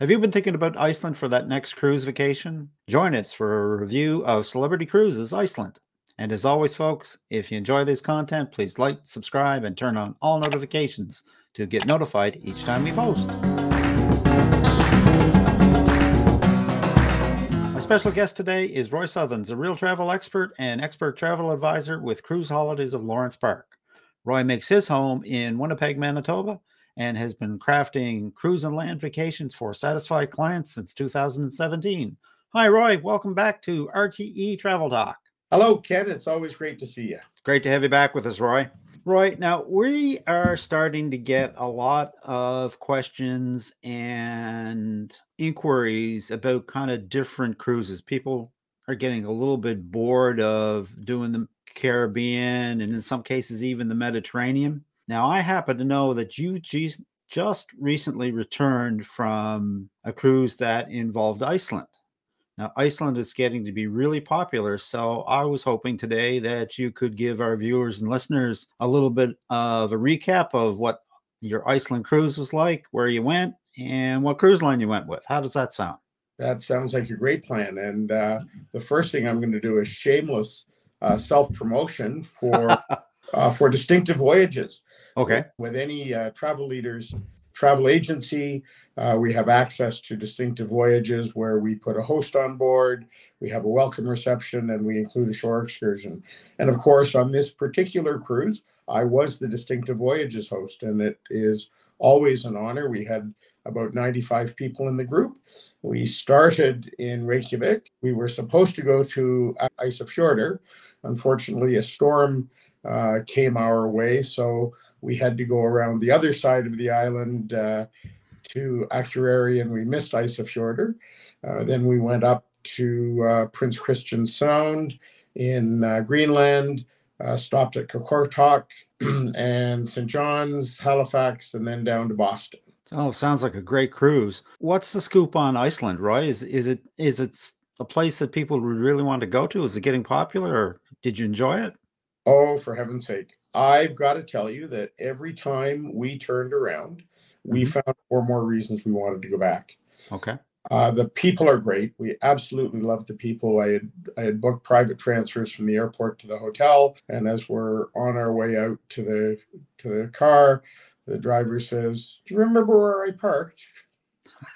Have you been thinking about Iceland for that next cruise vacation? Join us for a review of Celebrity Cruises Iceland. And as always, folks, if you enjoy this content, please like, subscribe, and turn on all notifications to get notified each time we post. My special guest today is Roy Southerns, a real travel expert and expert travel advisor with Cruise Holidays of Lawrence Park. Roy makes his home in Winnipeg, Manitoba, and has been crafting cruise and land vacations for satisfied clients since 2017. Hi, Roy. Welcome back to RTE Travel Talk. Hello, Ken. It's always great to see you. Great to have you back with us, Roy. Roy, now we are starting to get a lot of questions and inquiries about kind of different cruises. People are getting a little bit bored of doing the Caribbean and in some cases even the Mediterranean. Now, I happen to know that you just recently returned from a cruise that involved Iceland. Now, Iceland is getting to be really popular. So I was hoping today that you could give our viewers and listeners a little bit of a recap of what your Iceland cruise was like, where you went, and what cruise line you went with. How does that sound? That sounds like a great plan. And uh, the first thing I'm going to do is shameless uh, self promotion for uh, for distinctive voyages. Okay. With, with any uh, travel leaders, travel agency, uh, we have access to distinctive voyages where we put a host on board, we have a welcome reception, and we include a shore excursion. And of course, on this particular cruise, I was the distinctive voyages host, and it is always an honor. We had about 95 people in the group. We started in Reykjavik. We were supposed to go to Isafjordur. Unfortunately, a storm uh, came our way. So we had to go around the other side of the island uh, to Akureyri and we missed Isafjordur. Uh, then we went up to uh, Prince Christian Sound in uh, Greenland, uh, stopped at Qaqortoq and St. John's, Halifax, and then down to Boston. Oh, sounds like a great cruise. What's the scoop on Iceland, Roy? Is is it is it a place that people would really want to go to? Is it getting popular, or did you enjoy it? Oh, for heaven's sake. I've got to tell you that every time we turned around, we mm-hmm. found four more reasons we wanted to go back. Okay. Uh, the people are great. We absolutely love the people. I had I had booked private transfers from the airport to the hotel, and as we're on our way out to the to the car, the driver says, "Do you remember where I parked?"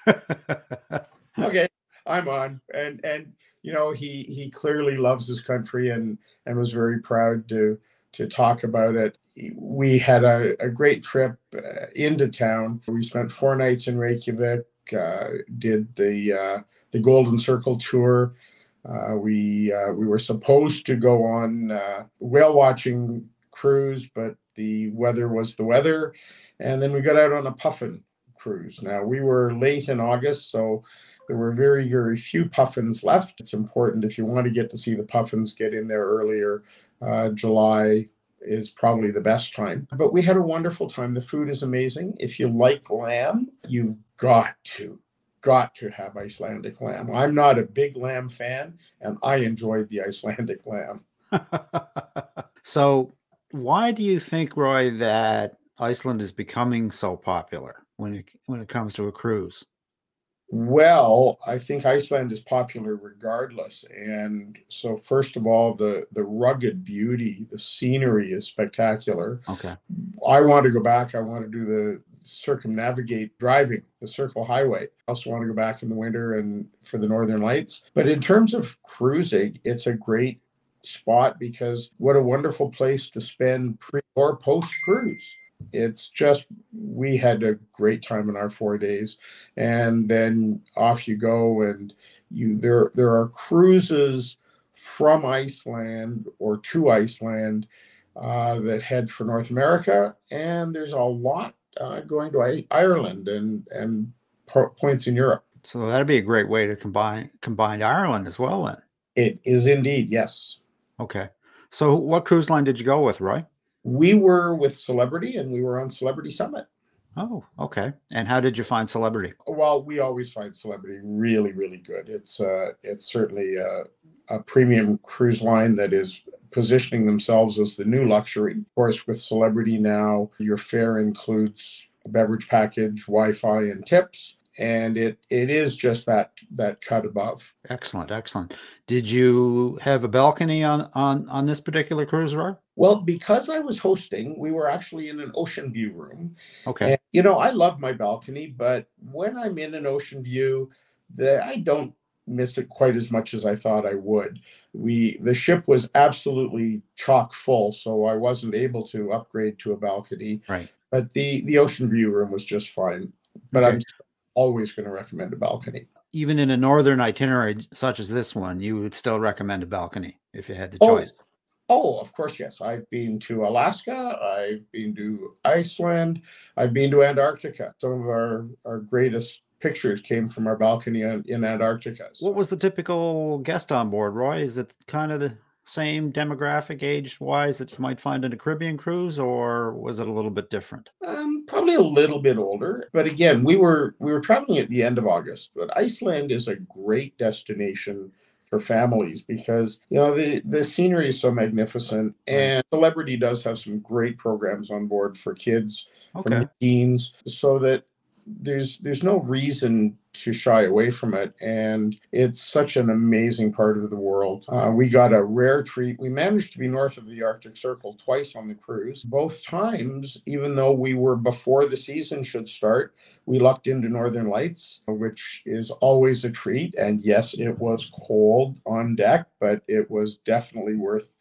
okay, I'm on, and and you know, he he clearly loves his country and and was very proud to to talk about it. We had a, a great trip uh, into town. We spent four nights in Reykjavik. Uh, did the uh, the Golden Circle tour. Uh, we uh, we were supposed to go on whale watching cruise, but the weather was the weather, and then we got out on a puffin cruise. Now we were late in August, so there were very, very few puffins left. It's important if you want to get to see the puffins, get in there earlier. Uh, July is probably the best time. But we had a wonderful time. The food is amazing. If you like lamb, you've got to, got to have Icelandic lamb. I'm not a big lamb fan, and I enjoyed the Icelandic lamb. so, why do you think, Roy, that Iceland is becoming so popular when it when it comes to a cruise? Well, I think Iceland is popular regardless. And so first of all, the the rugged beauty, the scenery is spectacular. Okay. I want to go back. I want to do the circumnavigate driving the circle highway. I also want to go back in the winter and for the northern lights. But in terms of cruising, it's a great spot because what a wonderful place to spend pre or post cruise it's just we had a great time in our four days. And then off you go and you there there are cruises from iceland or to iceland uh, that head for north america. And there's a lot uh, going to I- ireland and and po- points in europe. So that'd be a great way to combine combine ireland as well then. It is indeed yes. Okay. So what cruise line did you go with roy we were with Celebrity and we were on Celebrity Summit. Oh, okay. And how did you find Celebrity? Well, we always find Celebrity really, really good. It's uh, it's certainly a, a premium cruise line that is positioning themselves as the new luxury. Of course, with Celebrity now, your fare includes a beverage package, Wi-Fi, and tips. And it it is just that that cut above. Excellent, excellent. Did you have a balcony on on on this particular cruise, Roy? Well, because I was hosting, we were actually in an ocean view room. Okay. And, you know, I love my balcony, but when I'm in an ocean view, the I don't miss it quite as much as I thought I would. We the ship was absolutely chock full, so I wasn't able to upgrade to a balcony. Right. But the the ocean view room was just fine. But Okay. I'm always going to recommend a balcony. Even in a northern itinerary such as this one, you would still recommend a balcony if you had the Oh, choice. Oh, of course, yes. I've been to Alaska. I've been to Iceland. I've been to Antarctica. Some of our, our greatest pictures came from our balcony in, in Antarctica. So, What was the typical guest on board, Roy? Is it kind of the same demographic, age wise, that you might find in a Caribbean cruise, or was it a little bit different? um, probably a little bit older, but again, we were we were traveling at the end of August. But Iceland is a great destination for families because you know the the scenery is so magnificent, and Celebrity does have some great programs on board for kids from Okay. the teens so that there's there's no reason to shy away from it and it's such an amazing part of the world. Uh, we got a rare treat. We managed to be north of the arctic circle twice on the cruise. Both times even though we were before the season should start we lucked into northern lights which is always a treat. And yes it was cold on deck but it was definitely worth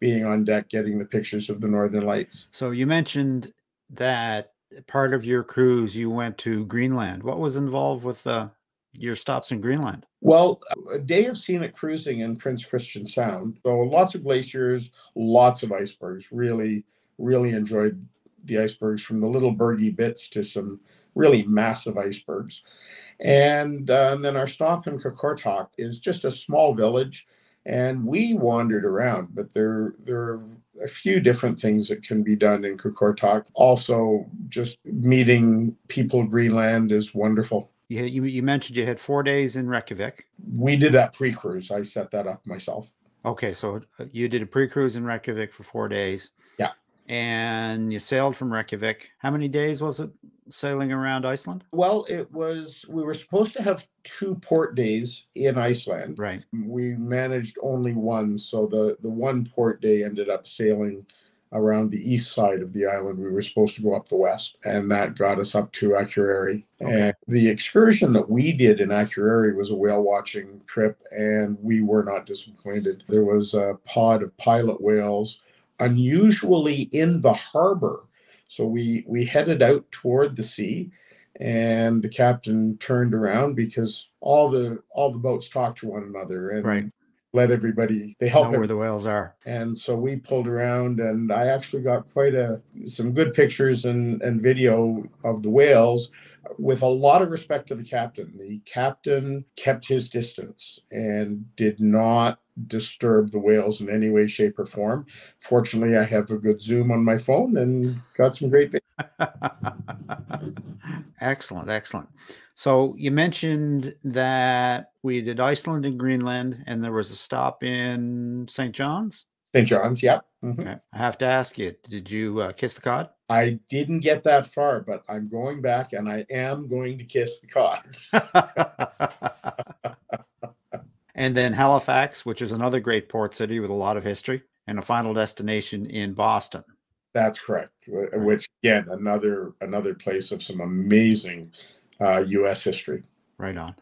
being on deck getting the pictures of the northern lights. So you mentioned that part of your cruise you went to Greenland. What was involved with uh, your stops in Greenland? Well, a day of scenic cruising in Prince Christian Sound. So lots of glaciers, lots of icebergs. Really, really enjoyed the icebergs from the little bergy bits to some really massive icebergs. And, uh, and then our stop in Qaqortoq is just a small village. And we wandered around, but there there are a few different things that can be done in Qaqortoq. Also, just meeting people Greenland is wonderful. You, you you mentioned you had four days in Reykjavik. We did that pre-cruise. I set that up myself. Okay, so uh, you did a pre-cruise in Reykjavik for four days. And you sailed from Reykjavik. How many days was it sailing around Iceland? Well, it was, we were supposed to have two port days in Iceland. Right. We managed only one. So the, the one port day ended up sailing around the east side of the island. We were supposed to go up the west, and that got us up to Akureyri. Okay. And the excursion that we did in Akureyri was a whale watching trip, and we were not disappointed. There was a pod of pilot whales, unusually in the harbor. So we we headed out toward the sea, and the captain turned around because all the all the boats talk to one another and Right. let everybody they Know help where the whales are. and so we pulled around and i actually got quite a some good pictures and and video of the whales with a lot of respect to the captain the captain kept his distance and did not disturb the whales in any way shape or form fortunately i have a good zoom on my phone and got some great video. excellent, excellent. So you mentioned that we did Iceland and Greenland, and there was a stop in St. John's. st john's yep Mhm. Okay. I have to ask you, did you uh, kiss the cod? i didn't get that far but i'm going back and i am going to kiss the cod and then Halifax, which is another great port city with a lot of history, and a final destination in Boston. That's correct. Which again, another another place of some amazing uh, U.S. history. Right on.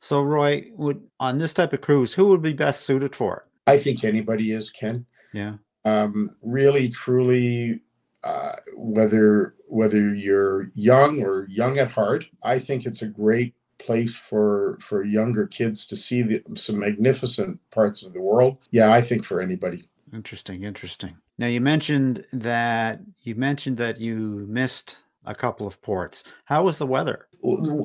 So, Roy, would on this type of cruise, who would be best suited for it? I think anybody is Ken. Yeah. Um, really, truly, uh, whether whether you're young or young at heart, I think it's a great place for for younger kids to see the, some magnificent parts of the world. Yeah, I think for anybody. Interesting, interesting. Now you mentioned that you mentioned that you missed a couple of ports. How was the weather?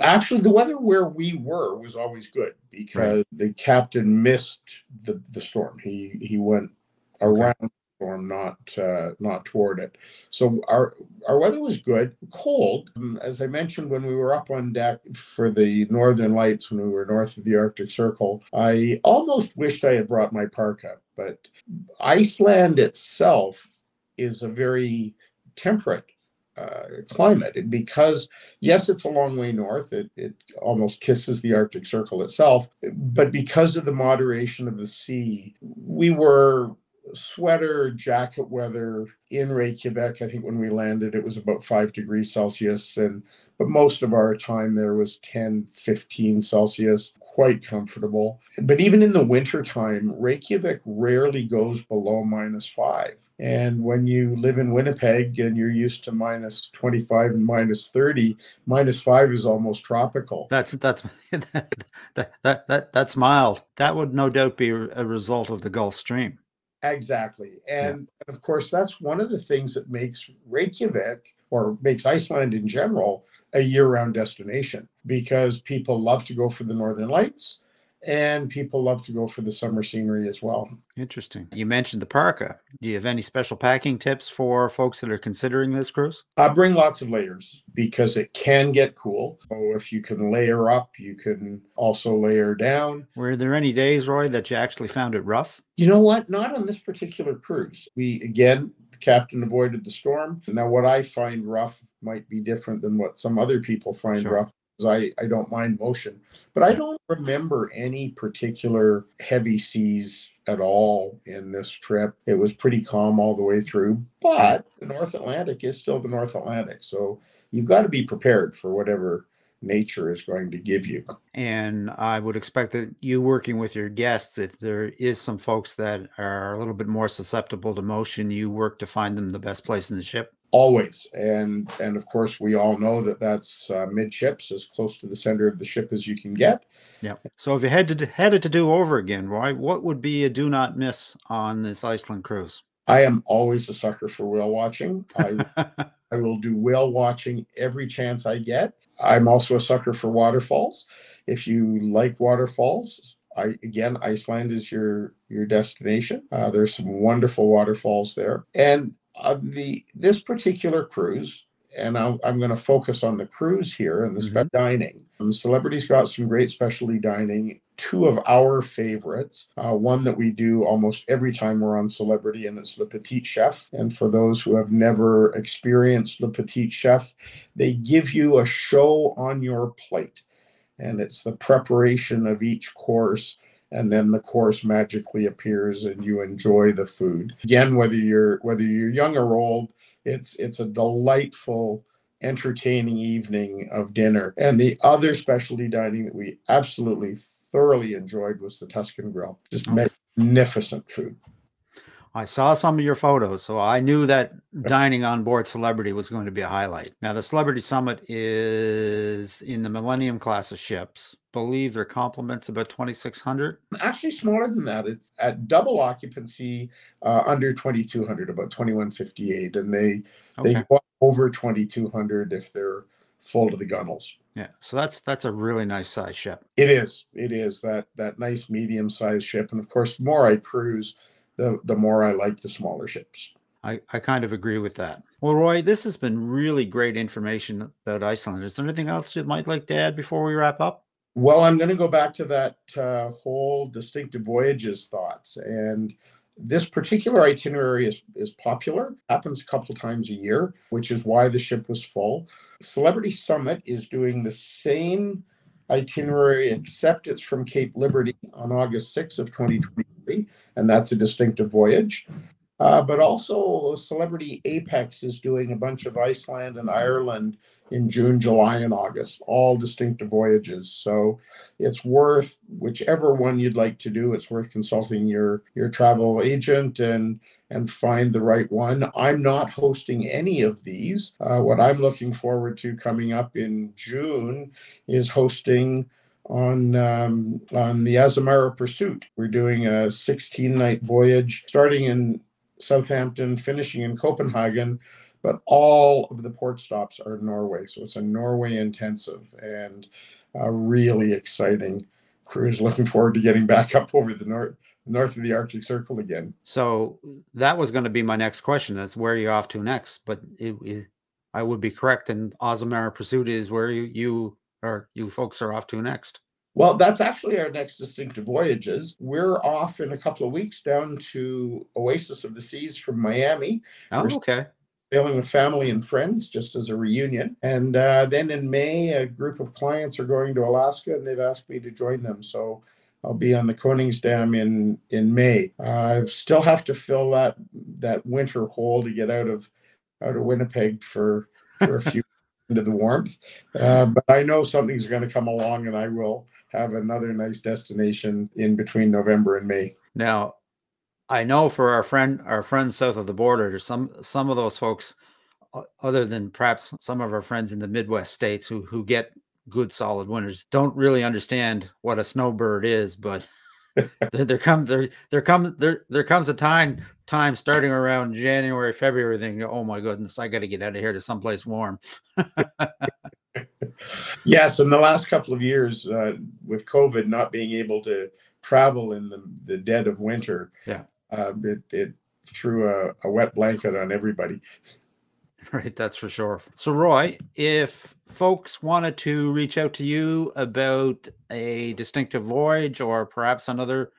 Actually, the weather where we were was always good because the captain missed the, the storm. He he went around storm, not uh, not toward it. So our our weather was good. Cold, Um, as I mentioned when we were up on deck for the Northern Lights when we were north of the Arctic Circle. I almost wished I had brought my parka, but Iceland itself is a very temperate uh, climate because yes it's a long way north it, it almost kisses the arctic circle itself but because of the moderation of the sea we were sweater jacket weather in Reykjavik. I think when we landed, it was about five degrees Celsius, and but most of our time there was 10, 15 Celsius, quite comfortable. But even in the wintertime, Reykjavik rarely goes below minus five. And when you live in Winnipeg and you're used to minus 25 and minus 30, minus five is almost tropical. That's that's that, that, that, that's mild. That would no doubt be a result of the Gulf Stream. Exactly. And yeah. of course, that's one of the things that makes Reykjavik or makes Iceland in general a year round destination because people love to go for the Northern Lights and people love to go for the summer scenery as well. Interesting. You mentioned the parka. Do you have any special packing tips for folks that are considering this cruise? I bring lots of layers because it can get cool. So if you can layer up, you can also layer down. Were there any days, Roy, that you actually found it rough? You know what? Not on this particular cruise. We again, the captain avoided the storm. Now, what I find rough might be different than what some other people find sure. rough. I, I don't mind motion, but I don't remember any particular heavy seas at all in this trip. It was pretty calm all the way through, but the North Atlantic is still the North Atlantic. So you've got to be prepared for whatever nature is going to give you. And I would expect that you working with your guests, if there is some folks that are a little bit more susceptible to motion, you work to find them the best place in the ship always. And and of course we all know that that's uh, midships as close to the center of the ship as you can get. Yeah so if you had to had it to do over again roy what would be a do not miss on this iceland cruise? I am always a sucker for whale watching. I i will do whale watching every chance i get. I'm also a sucker for waterfalls. If you like waterfalls I, again, Iceland is your your destination. Uh, there's some wonderful waterfalls there, and on the this particular cruise, and I'm, I'm going to focus on the cruise here and the mm-hmm. dining. Um, Celebrity's got some great specialty dining. Two of our favorites, uh, one that we do almost every time we're on Celebrity, and it's Le Petit Chef. And for those who have never experienced Le Petit Chef, they give you a show on your plate, and it's the preparation of each course and then the course magically appears and you enjoy the food. Again, whether you're whether you're young or old, it's it's a delightful entertaining evening of dinner. And the other specialty dining that we absolutely thoroughly enjoyed was the Tuscan Grill. Just okay. magnificent food. I saw some of your photos, so I knew that dining on board Celebrity was going to be a highlight. Now, the Celebrity Summit is in the Millennium class of ships. Believe their complements about 2,600. Actually, smaller than that. It's at double occupancy, uh, under 2,200, about 2,158, and they okay. they go over 2,200 if they're full to the gunnels. Yeah, so that's that's a really nice size ship. It is. It is that that nice medium sized ship, and of course, the more I cruise the the more I like the smaller ships. I, I kind of agree with that. Well, Roy, this has been really great information about Iceland. Is there anything else you might like to add before we wrap up? Well, I'm going to go back to that uh, whole distinctive voyages thoughts. And this particular itinerary is, is popular, happens a couple times a year, which is why the ship was full. Celebrity Summit is doing the same itinerary, except it's from Cape Liberty on August 6th of 2023, and that's a distinctive voyage. Uh, but also, Celebrity Apex is doing a bunch of Iceland and Ireland in June, July, and August, all distinctive voyages. So it's worth whichever one you'd like to do. It's worth consulting your your travel agent and and find the right one. I'm not hosting any of these. Uh, what I'm looking forward to coming up in June is hosting on um, on the Azamara Pursuit. We're doing a 16 night voyage starting in Southampton, finishing in Copenhagen but all of the port stops are Norway. So it's a Norway intensive and a really exciting cruise. Looking forward to getting back up over the north north of the Arctic Circle again. So that was going to be my next question. That's where you're off to next. But it, it, I would be correct, and Azamara Pursuit is where you you or you folks are off to next. Well, that's actually our next distinctive voyages. We're off in a couple of weeks down to Oasis of the Seas from Miami. Oh, okay sailing with family and friends just as a reunion. And uh, then in May, a group of clients are going to Alaska and they've asked me to join them. So I'll be on the Koningsdam in in May. Uh, I still have to fill that that winter hole to get out of out of Winnipeg for for a few into the warmth. Uh, but I know something's going to come along, and I will have another nice destination in between November and May. Now, I know for our friend our friends south of the border, some some of those folks, other than perhaps some of our friends in the Midwest states who who get good solid winters don't really understand what a snowbird is but there, there comes there there comes there there comes a time time starting around January February thinking oh my goodness I got to get out of here to someplace warm. Yes in the last couple of years uh, with covid not being able to travel in the, the dead of winter yeah uh, it, it threw a, a wet blanket on everybody Right, that's for sure. So, Roy, if folks wanted to reach out to you about a distinctive voyage or perhaps another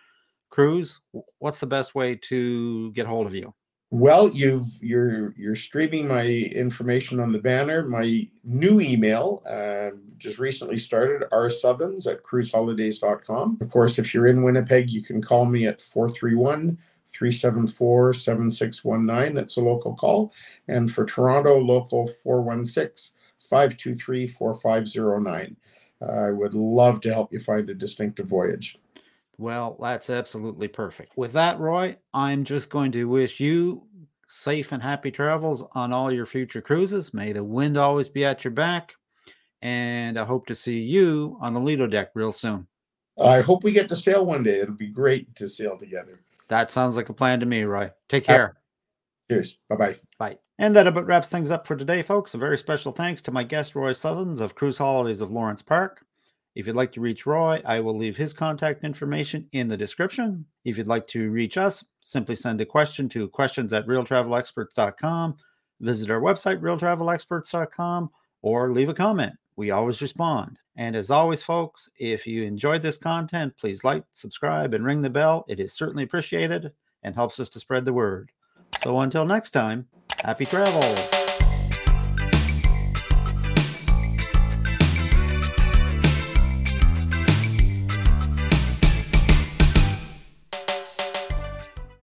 cruise, what's the best way to get hold of you? Well, you've you're you're streaming my information on the banner. My new email uh, just recently started, rsubbins at cruiseholidays.com. Of course, if you're in Winnipeg, you can call me at 431 374 7619. That's a local call. And for Toronto, local 416 523 4509. I would love to help you find a distinctive voyage. Well, that's absolutely perfect. With that, Roy, I'm just going to wish you safe and happy travels on all your future cruises. May the wind always be at your back. And I hope to see you on the Lido deck real soon. I hope we get to sail one day. It'll be great to sail together. That sounds like a plan to me, Roy. Take care. Cheers. Bye bye. Bye. And that about wraps things up for today, folks. A very special thanks to my guest, Roy Sothens of Cruise Holidays of Lawrence Park. If you'd like to reach Roy, I will leave his contact information in the description. If you'd like to reach us, simply send a question to questions at realtravelexperts.com, visit our website, realtravelexperts.com, or leave a comment. We always respond. And as always, folks, if you enjoyed this content, please like, subscribe, and ring the bell. It is certainly appreciated and helps us to spread the word. So until next time, happy travels.